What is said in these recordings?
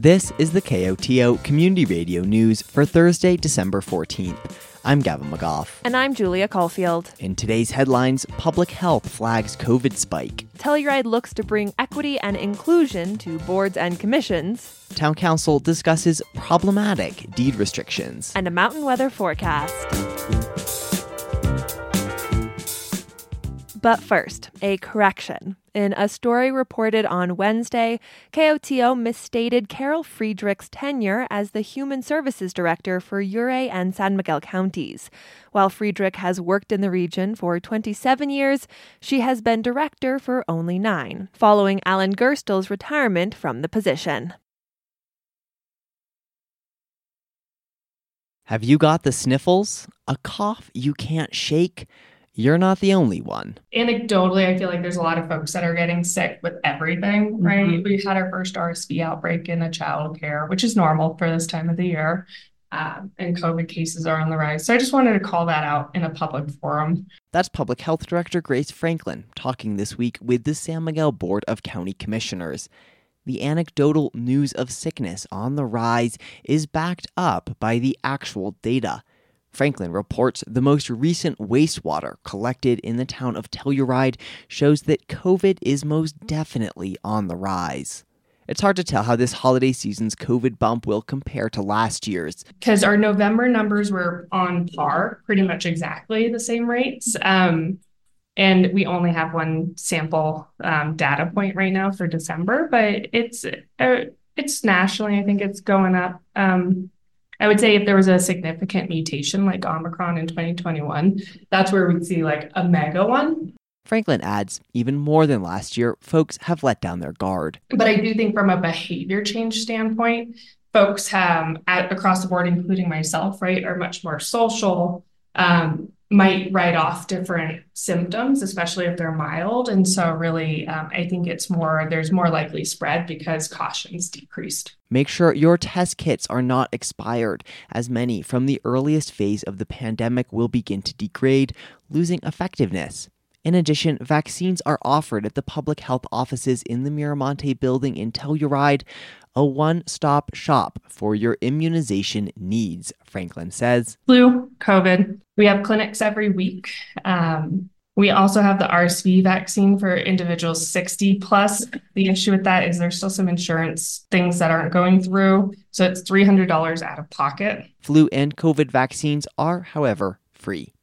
This is the KOTO Community Radio News for Thursday, December 14th. I'm Gavin McGough. And I'm Julia Caulfield. In today's headlines, public health flags COVID spike. Telluride looks to bring equity and inclusion to boards and commissions. Town Council discusses problematic deed restrictions. And a mountain weather forecast. But first, a correction. In a story reported on Wednesday, KOTO misstated Carol Friedrich's tenure as the Human Services Director for Ouray and San Miguel counties. While Friedrich has worked in the region for 27 years, she has been director for only nine, following Alan Gerstel's retirement from the position. Have you got the sniffles? A cough you can't shake? You're not the only one. Anecdotally, I feel like there's a lot of folks that are getting sick with everything, right? Mm-hmm. We've had our first RSV outbreak in a child care, which is normal for this time of the year. Um, and COVID cases are on the rise. So I just wanted to call that out in a public forum. That's Public Health Director Grace Franklin talking this week with the San Miguel Board of County Commissioners. The anecdotal news of sickness on the rise is backed up by the actual data. Franklin reports the most recent wastewater collected in the town of Telluride shows that COVID is most definitely on the rise. It's hard to tell how this holiday season's COVID bump will compare to last year's. Because our November numbers were on par, pretty much exactly the same rates. Um, and we only have one sample um, data point right now for December, but it's uh, it's nationally, I think it's going up. Um, I would say if there was a significant mutation like Omicron in 2021, that's where we'd see like a mega one. Franklin adds, even more than last year, folks have let down their guard. But I do think from a behavior change standpoint, folks have at, across the board, including myself, right, are much more social, um, might write off different symptoms, especially if they're mild. And so, really, um, I think it's more, there's more likely spread because caution's decreased. Make sure your test kits are not expired, as many from the earliest phase of the pandemic will begin to degrade, losing effectiveness. In addition, vaccines are offered at the public health offices in the Miramonte building in Telluride, a one stop shop for your immunization needs, Franklin says. Flu, COVID. We have clinics every week. Um, we also have the RSV vaccine for individuals 60 plus. The issue with that is there's still some insurance things that aren't going through. So it's $300 out of pocket. Flu and COVID vaccines are, however, free.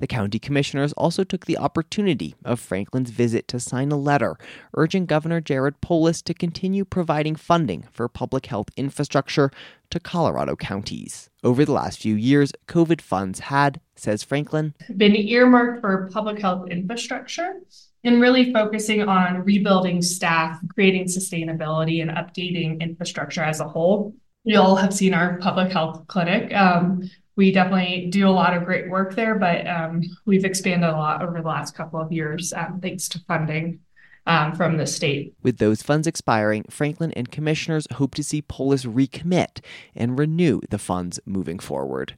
The county commissioners also took the opportunity of Franklin's visit to sign a letter urging Governor Jared Polis to continue providing funding for public health infrastructure to Colorado counties. Over the last few years, COVID funds had, says Franklin, been earmarked for public health infrastructure and really focusing on rebuilding staff, creating sustainability, and updating infrastructure as a whole. We all have seen our public health clinic. Um, we definitely do a lot of great work there, but um, we've expanded a lot over the last couple of years um, thanks to funding um, from the state. With those funds expiring, Franklin and commissioners hope to see Polis recommit and renew the funds moving forward.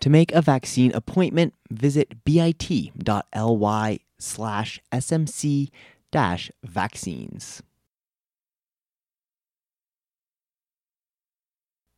To make a vaccine appointment, visit bit.ly slash smc vaccines.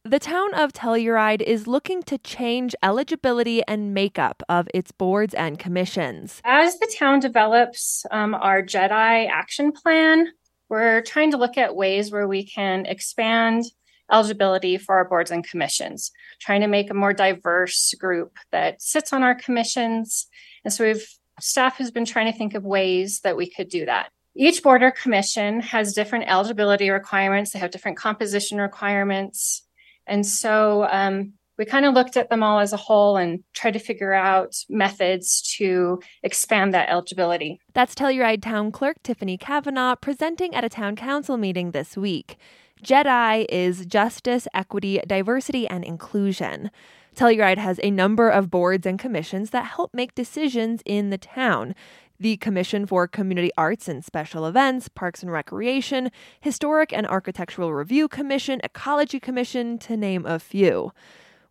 The town of Telluride is looking to change eligibility and makeup of its boards and commissions. As the town develops um, our JEDI action plan, we're trying to look at ways where we can expand eligibility for our boards and commissions, trying to make a more diverse group that sits on our commissions. And so we've staff has been trying to think of ways that we could do that. Each board or commission has different eligibility requirements. They have different composition requirements. And so um, we kind of looked at them all as a whole and tried to figure out methods to expand that eligibility. That's Telluride Town Clerk Tiffany Kavanaugh presenting at a town council meeting this week. JEDI is Justice, Equity, Diversity, and Inclusion. Telluride has a number of boards and commissions that help make decisions in the town the Commission for Community Arts and Special Events, Parks and Recreation, Historic and Architectural Review Commission, Ecology Commission, to name a few.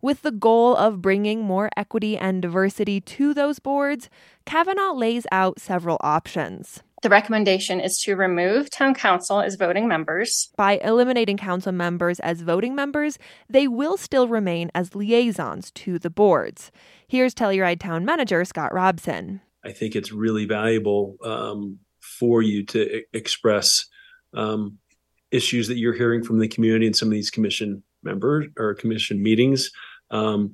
With the goal of bringing more equity and diversity to those boards, Kavanaugh lays out several options. The recommendation is to remove town council as voting members. By eliminating council members as voting members, they will still remain as liaisons to the boards. Here's Telluride Town Manager Scott Robson. I think it's really valuable um, for you to express um, issues that you're hearing from the community in some of these commission members or commission meetings. Um,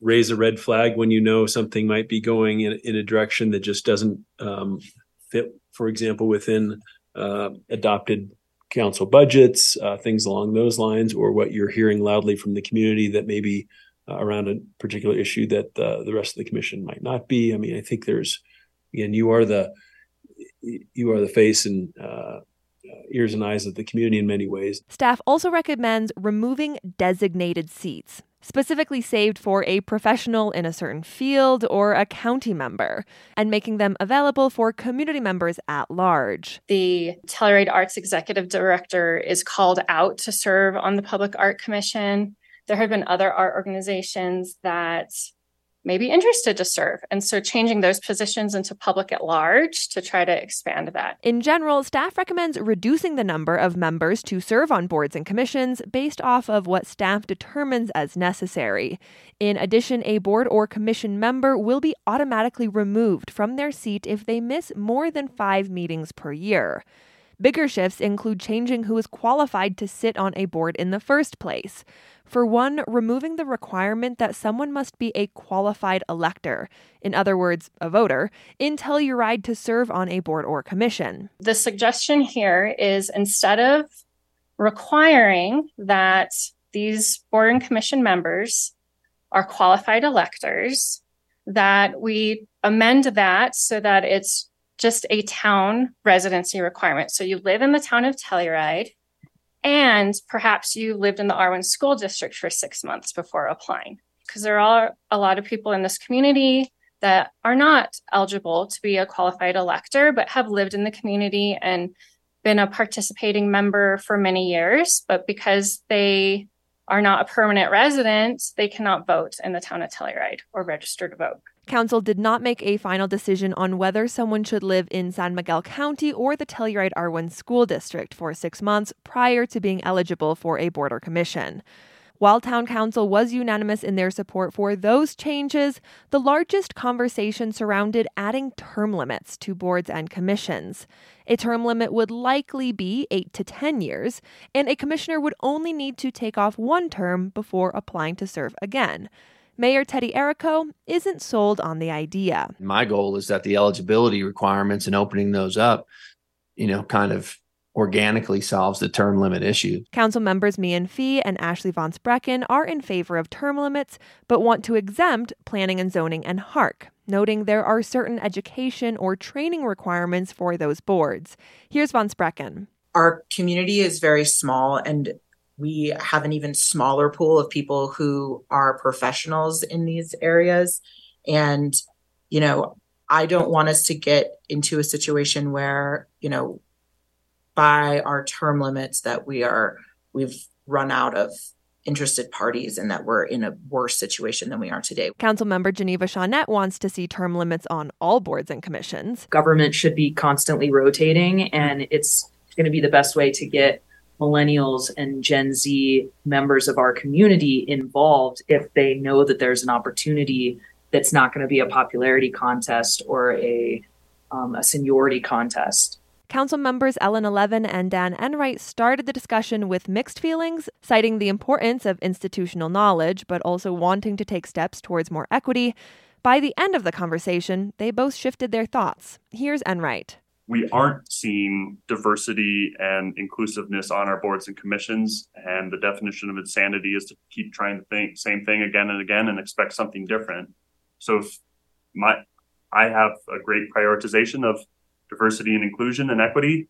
raise a red flag when you know something might be going in, in a direction that just doesn't um, fit, for example, within uh, adopted council budgets, uh, things along those lines, or what you're hearing loudly from the community that maybe uh, around a particular issue that uh, the rest of the commission might not be. I mean, I think there's, again, you are the you are the face and uh, ears and eyes of the community in many ways. Staff also recommends removing designated seats, specifically saved for a professional in a certain field or a county member, and making them available for community members at large. The Telluride Arts Executive Director is called out to serve on the Public Art Commission. There have been other art organizations that may be interested to serve. And so changing those positions into public at large to try to expand that. In general, staff recommends reducing the number of members to serve on boards and commissions based off of what staff determines as necessary. In addition, a board or commission member will be automatically removed from their seat if they miss more than five meetings per year. Bigger shifts include changing who is qualified to sit on a board in the first place. For one, removing the requirement that someone must be a qualified elector, in other words, a voter, in Telluride to serve on a board or commission. The suggestion here is instead of requiring that these board and commission members are qualified electors, that we amend that so that it's just a town residency requirement. So you live in the town of Telluride and perhaps you lived in the R1 school district for six months before applying. Because there are a lot of people in this community that are not eligible to be a qualified elector, but have lived in the community and been a participating member for many years. But because they are not a permanent resident, they cannot vote in the town of Telluride or register to vote. Council did not make a final decision on whether someone should live in San Miguel County or the Telluride R1 School District for six months prior to being eligible for a border commission. While Town Council was unanimous in their support for those changes, the largest conversation surrounded adding term limits to boards and commissions. A term limit would likely be 8 to 10 years, and a commissioner would only need to take off one term before applying to serve again. Mayor Teddy Errico isn't sold on the idea. My goal is that the eligibility requirements and opening those up, you know, kind of organically solves the term limit issue. Council members Meehan Fee and Ashley Von Spreecken are in favor of term limits, but want to exempt planning and zoning and HARC, noting there are certain education or training requirements for those boards. Here's Von Spreecken. Our community is very small and we have an even smaller pool of people who are professionals in these areas. And, you know, I don't want us to get into a situation where, you know, by our term limits that we are, we've run out of interested parties and that we're in a worse situation than we are today. Councilmember Geneva Shaunette wants to see term limits on all boards and commissions. Government should be constantly rotating, and it's going to be the best way to get millennials and Gen Z members of our community involved if they know that there's an opportunity that's not going to be a popularity contest or a um, a seniority contest. Council members Elena Levin and Dan Enright started the discussion with mixed feelings, citing the importance of institutional knowledge, but also wanting to take steps towards more equity. By the end of the conversation, they both shifted their thoughts. Here's Enright we aren't seeing diversity and inclusiveness on our boards and commissions. And the definition of insanity is to keep trying to think same thing again and again and expect something different. So my I have a great prioritization of diversity and inclusion and equity.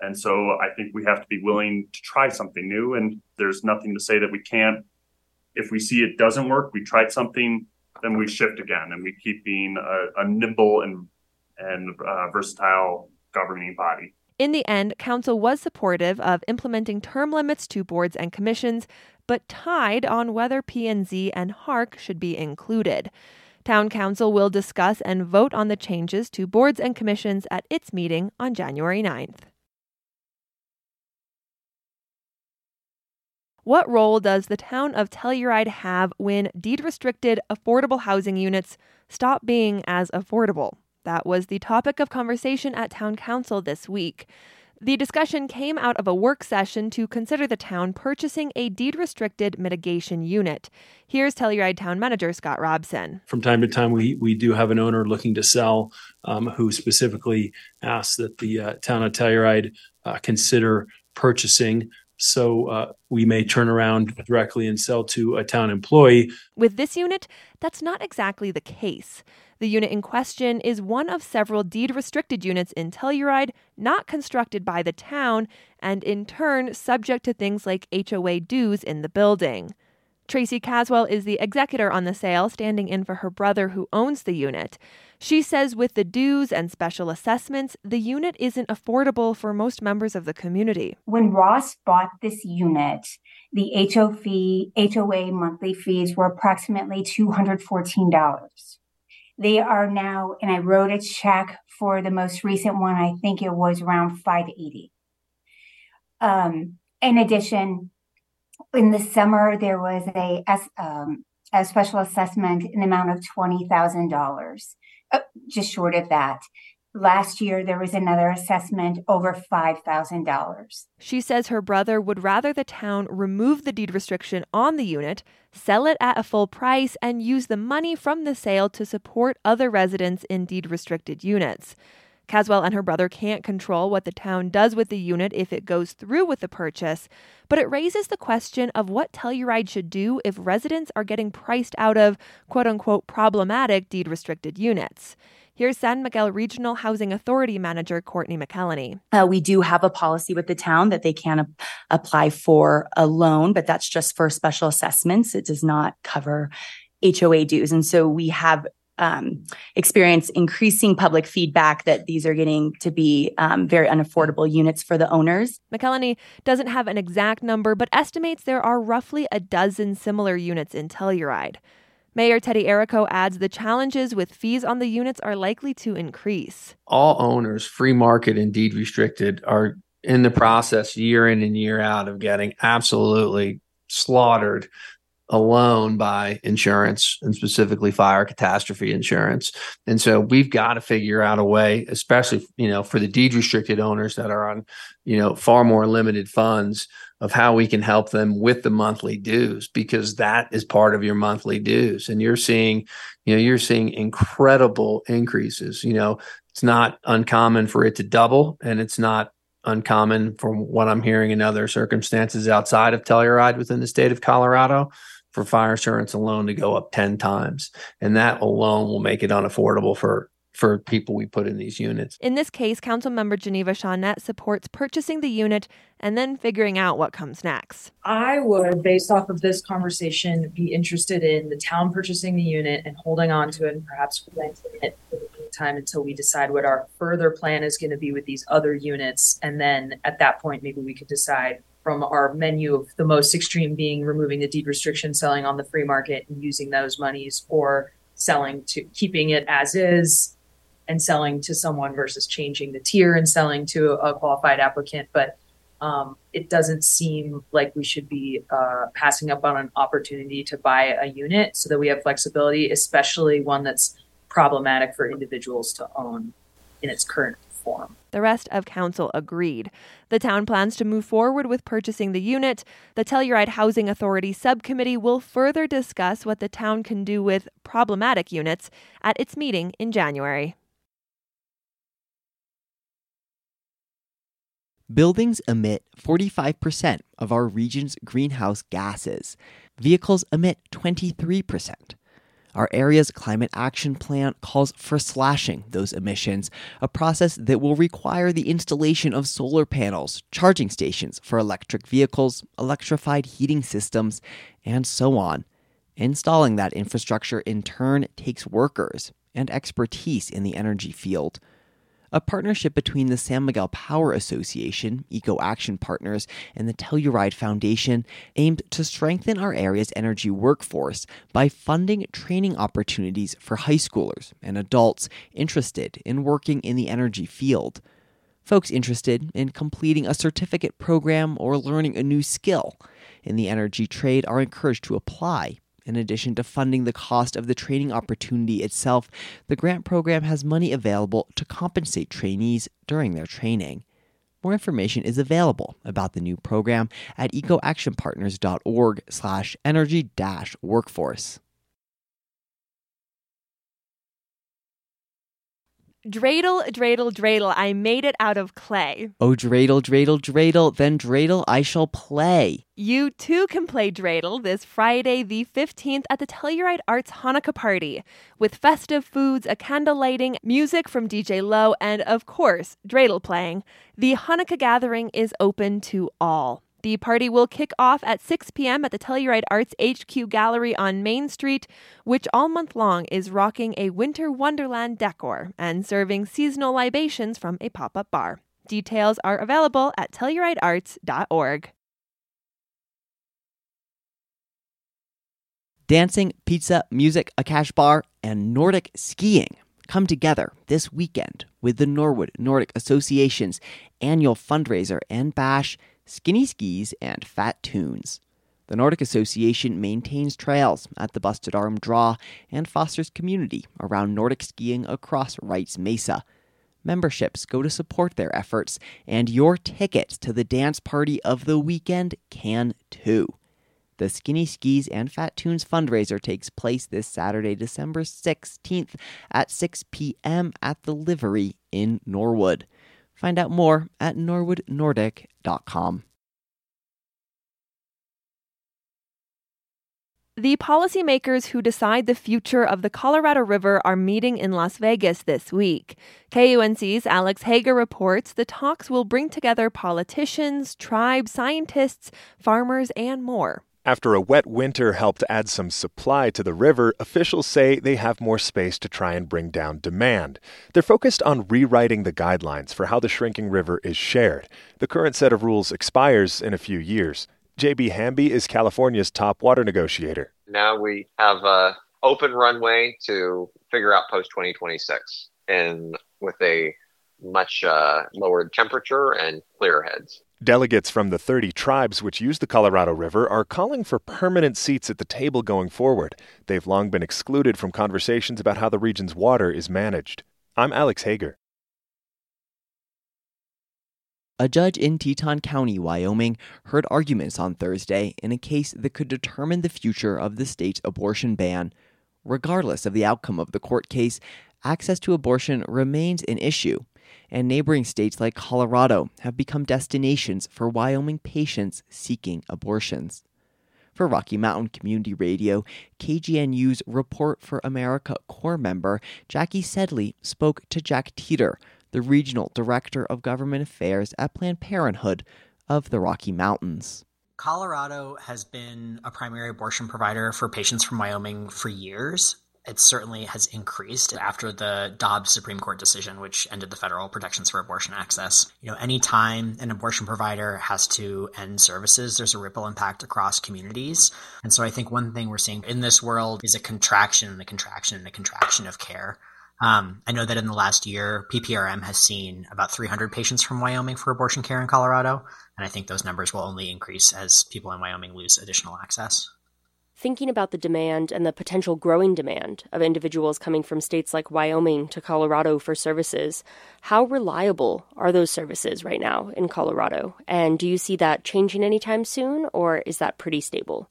And so I think we have to be willing to try something new. And there's nothing to say that we can't. If we see it doesn't work, we tried something, then we shift again and we keep being a, a nimble and and uh, versatile governing body. In the end, Council was supportive of implementing term limits to boards and commissions, but tied on whether P&Z and HARC should be included. Town Council will discuss and vote on the changes to boards and commissions at its meeting on January 9th. What role does the town of Telluride have when deed restricted affordable housing units stop being as affordable? That was the topic of conversation at Town Council this week. The discussion came out of a work session to consider the town purchasing a deed restricted mitigation unit. Here's Telluride Town Manager Scott Robson. From time to time, we we do have an owner looking to sell um, who specifically asks that the uh, town of Telluride uh, consider purchasing. So uh, we may turn around directly and sell to a town employee. With this unit, that's not exactly the case. The unit in question is one of several deed restricted units in Telluride not constructed by the town and in turn subject to things like HOA dues in the building. Tracy Caswell is the executor on the sale, standing in for her brother who owns the unit. She says with the dues and special assessments, the unit isn't affordable for most members of the community. When Ross bought this unit, the HO fee, HOA monthly fees were approximately $214. They are now, and I wrote a check for the most recent one. I think it was around 580. Um, in addition, in the summer, there was a, um, a special assessment in the amount of $20,000, uh, just short of that. Last year, there was another assessment over $5,000. She says her brother would rather the town remove the deed restriction on the unit, sell it at a full price, and use the money from the sale to support other residents in deed restricted units. Caswell and her brother can't control what the town does with the unit if it goes through with the purchase, but it raises the question of what Telluride should do if residents are getting priced out of quote unquote problematic deed restricted units. Here's San Miguel Regional Housing Authority Manager Courtney McElhenney. Uh, we do have a policy with the town that they can ap- apply for a loan, but that's just for special assessments. It does not cover HOA dues. And so we have um, experienced increasing public feedback that these are getting to be um, very unaffordable units for the owners. McElhenney doesn't have an exact number, but estimates there are roughly a dozen similar units in Telluride. Mayor Teddy Errico adds the challenges with fees on the units are likely to increase. All owners, free market and deed restricted, are in the process year in and year out of getting absolutely slaughtered alone by insurance and specifically fire catastrophe insurance. And so we've got to figure out a way, especially, you know, for the deed restricted owners that are on, you know, far more limited funds of how we can help them with the monthly dues because that is part of your monthly dues. And you're seeing you know you're seeing incredible increases. You know it's not uncommon for it to double and it's not uncommon from what i'm hearing in other circumstances outside of telluride within the state of colorado for fire insurance alone to go up 10 times and that alone will make it unaffordable for for people we put in these units. In this case, Council Member Geneva Shaunette supports purchasing the unit and then figuring out what comes next. I would, based off of this conversation, be interested in the town purchasing the unit and holding on to it and perhaps renting it for the meantime until we decide what our further plan is going to be with these other units. And then at that point, maybe we could decide from our menu of the most extreme being removing the deed restriction, selling on the free market and using those monies or selling to keeping it as is and selling to someone versus changing the tier and selling to a qualified applicant. But um, it doesn't seem like we should be uh, passing up on an opportunity to buy a unit so that we have flexibility, especially one that's problematic for individuals to own in its current form. The rest of council agreed. The town plans to move forward with purchasing the unit. The Telluride Housing Authority subcommittee will further discuss what the town can do with problematic units at its meeting in January. Buildings emit 45% of our region's greenhouse gases. Vehicles emit 23%. Our area's climate action plan calls for slashing those emissions, a process that will require the installation of solar panels, charging stations for electric vehicles, electrified heating systems, and so on. Installing that infrastructure in turn takes workers and expertise in the energy field. A partnership between the San Miguel Power Association, Eco Action Partners, and the Telluride Foundation aimed to strengthen our area's energy workforce by funding training opportunities for high schoolers and adults interested in working in the energy field. Folks interested in completing a certificate program or learning a new skill in the energy trade are encouraged to apply. In addition to funding the cost of the training opportunity itself, the grant program has money available to compensate trainees during their training. More information is available about the new program at ecoactionpartners.org Dreidel, dreidel, dreidel, I made it out of clay. Oh, dreidel, dreidel, dreidel, then dreidel I shall play. You too can play dreidel this Friday, the 15th, at the Telluride Arts Hanukkah Party, with festive foods, a candle lighting, music from DJ Low, and of course, dreidel playing. The Hanukkah gathering is open to all. The party will kick off at 6 p.m. at the Telluride Arts HQ Gallery on Main Street, which all month long is rocking a winter wonderland decor and serving seasonal libations from a pop up bar. Details are available at telluridearts.org. Dancing, pizza, music, a cash bar, and Nordic skiing come together this weekend with the Norwood Nordic Association's annual fundraiser and bash Skinny Skis, and Fat Tunes. The Nordic Association maintains trails at the Busted Arm Draw and fosters community around Nordic skiing across Wrights Mesa. Memberships go to support their efforts, and your tickets to the dance party of the weekend can too. The Skinny Skis and Fat Tunes fundraiser takes place this Saturday, December 16th at 6 p.m. at the Livery in Norwood. Find out more at norwoodnordic.com. The policymakers who decide the future of the Colorado River are meeting in Las Vegas this week. KUNC's Alex Hager reports the talks will bring together politicians, tribes, scientists, farmers, and more. After a wet winter helped add some supply to the river, officials say they have more space to try and bring down demand. They're focused on rewriting the guidelines for how the shrinking river is shared. The current set of rules expires in a few years. JB Hamby is California's top water negotiator. Now we have a open runway to figure out post 2026 and with a much uh, lower temperature and clearer heads. Delegates from the 30 tribes which use the Colorado River are calling for permanent seats at the table going forward. They've long been excluded from conversations about how the region's water is managed. I'm Alex Hager. A judge in Teton County, Wyoming, heard arguments on Thursday in a case that could determine the future of the state's abortion ban. Regardless of the outcome of the court case, access to abortion remains an issue and neighboring states like Colorado have become destinations for Wyoming patients seeking abortions. For Rocky Mountain Community Radio, KGNU's Report for America Corps member Jackie Sedley spoke to Jack Teeter, the Regional Director of Government Affairs at Planned Parenthood of the Rocky Mountains. Colorado has been a primary abortion provider for patients from Wyoming for years it certainly has increased after the Dobbs Supreme Court decision, which ended the federal protections for abortion access. You know, anytime an abortion provider has to end services, there's a ripple impact across communities. And so I think one thing we're seeing in this world is a contraction and a contraction and a contraction of care. Um, I know that in the last year, PPRM has seen about 300 patients from Wyoming for abortion care in Colorado. And I think those numbers will only increase as people in Wyoming lose additional access thinking about the demand and the potential growing demand of individuals coming from states like Wyoming to Colorado for services, how reliable are those services right now in Colorado? And do you see that changing anytime soon, or is that pretty stable?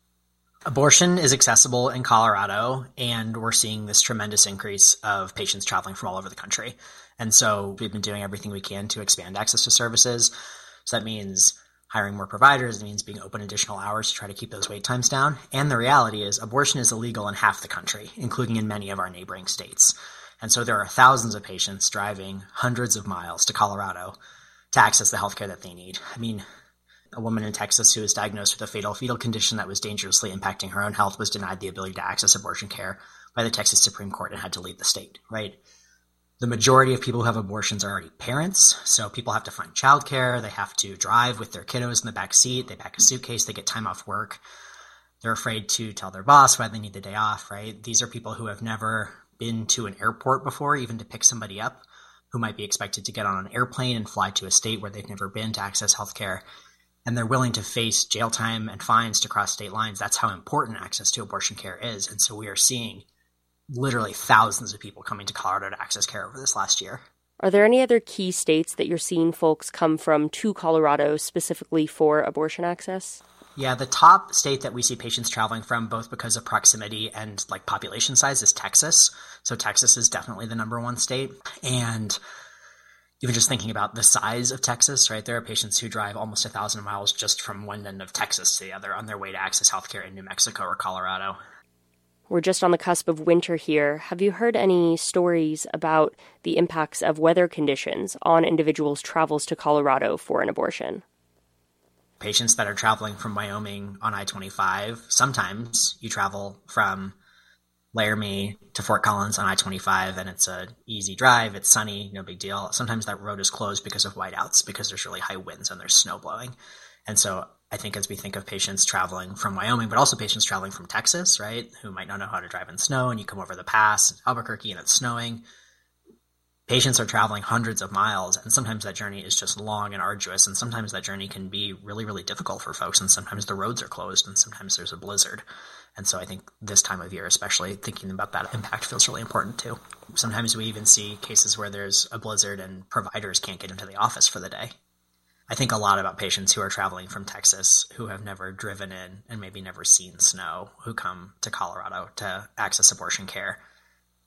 Abortion is accessible in Colorado, and we're seeing this tremendous increase of patients traveling from all over the country. And so we've been doing everything we can to expand access to services. So that means hiring more providers. It means being open additional hours to try to keep those wait times down. And the reality is, abortion is illegal in half the country, including in many of our neighboring states. And so there are thousands of patients driving hundreds of miles to Colorado to access the healthcare that they need. I mean, a woman in Texas who was diagnosed with a fatal fetal condition that was dangerously impacting her own health was denied the ability to access abortion care by the Texas Supreme Court and had to leave the state, right? The majority of people who have abortions are already parents, so people have to find childcare. They have to drive with their kiddos in the back seat. They pack a suitcase. They get time off work. They're afraid to tell their boss why they need the day off. Right? These are people who have never been to an airport before, even to pick somebody up, who might be expected to get on an airplane and fly to a state where they've never been to access healthcare. And they're willing to face jail time and fines to cross state lines. That's how important access to abortion care is. And so we are seeing literally thousands of people coming to Colorado to access care over this last year. Are there any other key states that you're seeing folks come from to Colorado specifically for abortion access? Yeah, the top state that we see patients traveling from, both because of proximity and like population size, is Texas. So Texas is definitely the number one state. And even just thinking about the size of Texas, right? There are patients who drive almost a thousand miles just from one end of Texas to the other on their way to access healthcare in New Mexico or Colorado. We're just on the cusp of winter here. Have you heard any stories about the impacts of weather conditions on individuals' travels to Colorado for an abortion? Patients that are traveling from Wyoming on I 25, sometimes you travel from Laramie to Fort Collins on I 25, and it's a easy drive. It's sunny, no big deal. Sometimes that road is closed because of whiteouts, because there's really high winds and there's snow blowing. And so I think as we think of patients traveling from Wyoming, but also patients traveling from Texas, right, who might not know how to drive in snow, and you come over the pass in Albuquerque and it's snowing. Patients are traveling hundreds of miles, and sometimes that journey is just long and arduous, and sometimes that journey can be really, really difficult for folks, and sometimes the roads are closed, and sometimes there's a blizzard. And so I think this time of year, especially thinking about that impact feels really important too. Sometimes we even see cases where there's a blizzard and providers can't get into the office for the day I think a lot about patients who are traveling from Texas who have never driven in and maybe never seen snow who come to Colorado to access abortion care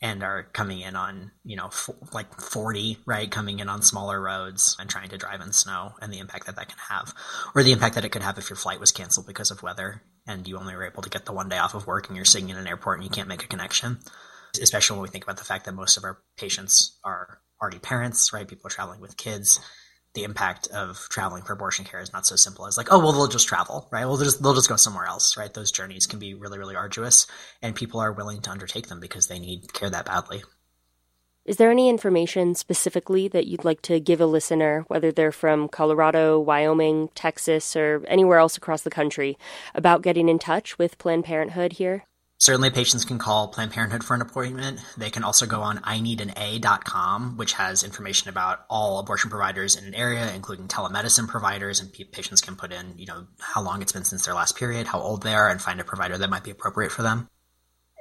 and are coming in on, you know, f- like 40, right? Coming in on smaller roads and trying to drive in snow and the impact that that can have. Or the impact that it could have if your flight was canceled because of weather and you only were able to get the one day off of work and you're sitting in an airport and you can't make a connection. Especially when we think about the fact that most of our patients are already parents, right? People are traveling with kids the impact of traveling for abortion care is not so simple as like, oh, well, they'll just travel, right? Well, they'll just, they'll just go somewhere else, right? Those journeys can be really, really arduous, and people are willing to undertake them because they need care that badly. Is there any information specifically that you'd like to give a listener, whether they're from Colorado, Wyoming, Texas, or anywhere else across the country, about getting in touch with Planned Parenthood here? Certainly, patients can call Planned Parenthood for an appointment. They can also go on ineedana.com, which has information about all abortion providers in an area, including telemedicine providers, and patients can put in, you know, how long it's been since their last period, how old they are, and find a provider that might be appropriate for them.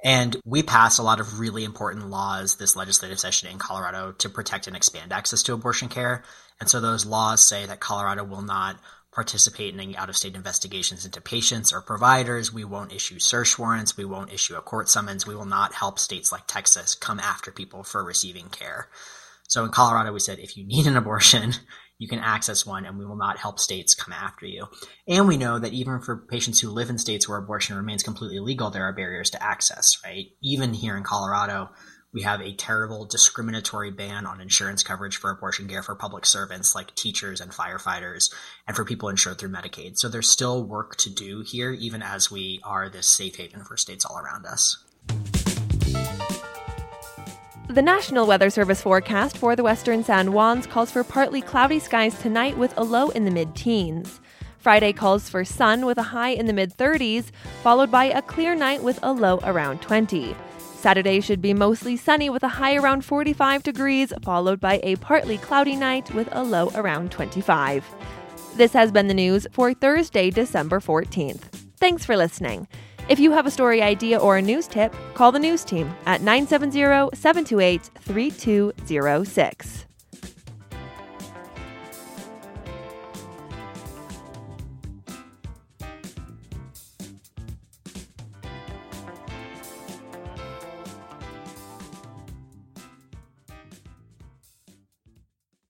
And we passed a lot of really important laws this legislative session in Colorado to protect and expand access to abortion care. And so those laws say that Colorado will not participate in out of state investigations into patients or providers. We won't issue search warrants. We won't issue a court summons. We will not help states like Texas come after people for receiving care. So in Colorado, we said if you need an abortion, you can access one and we will not help states come after you. And we know that even for patients who live in states where abortion remains completely legal, there are barriers to access, right? Even here in Colorado, we have a terrible discriminatory ban on insurance coverage for abortion care for public servants like teachers and firefighters and for people insured through Medicaid. So there's still work to do here, even as we are this safe haven for states all around us. The National Weather Service forecast for the western San Juans calls for partly cloudy skies tonight with a low in the mid teens. Friday calls for sun with a high in the mid 30s, followed by a clear night with a low around 20. Saturday should be mostly sunny with a high around 45 degrees, followed by a partly cloudy night with a low around 25. This has been the news for Thursday, December 14th. Thanks for listening. If you have a story idea or a news tip, call the news team at 970 728 3206.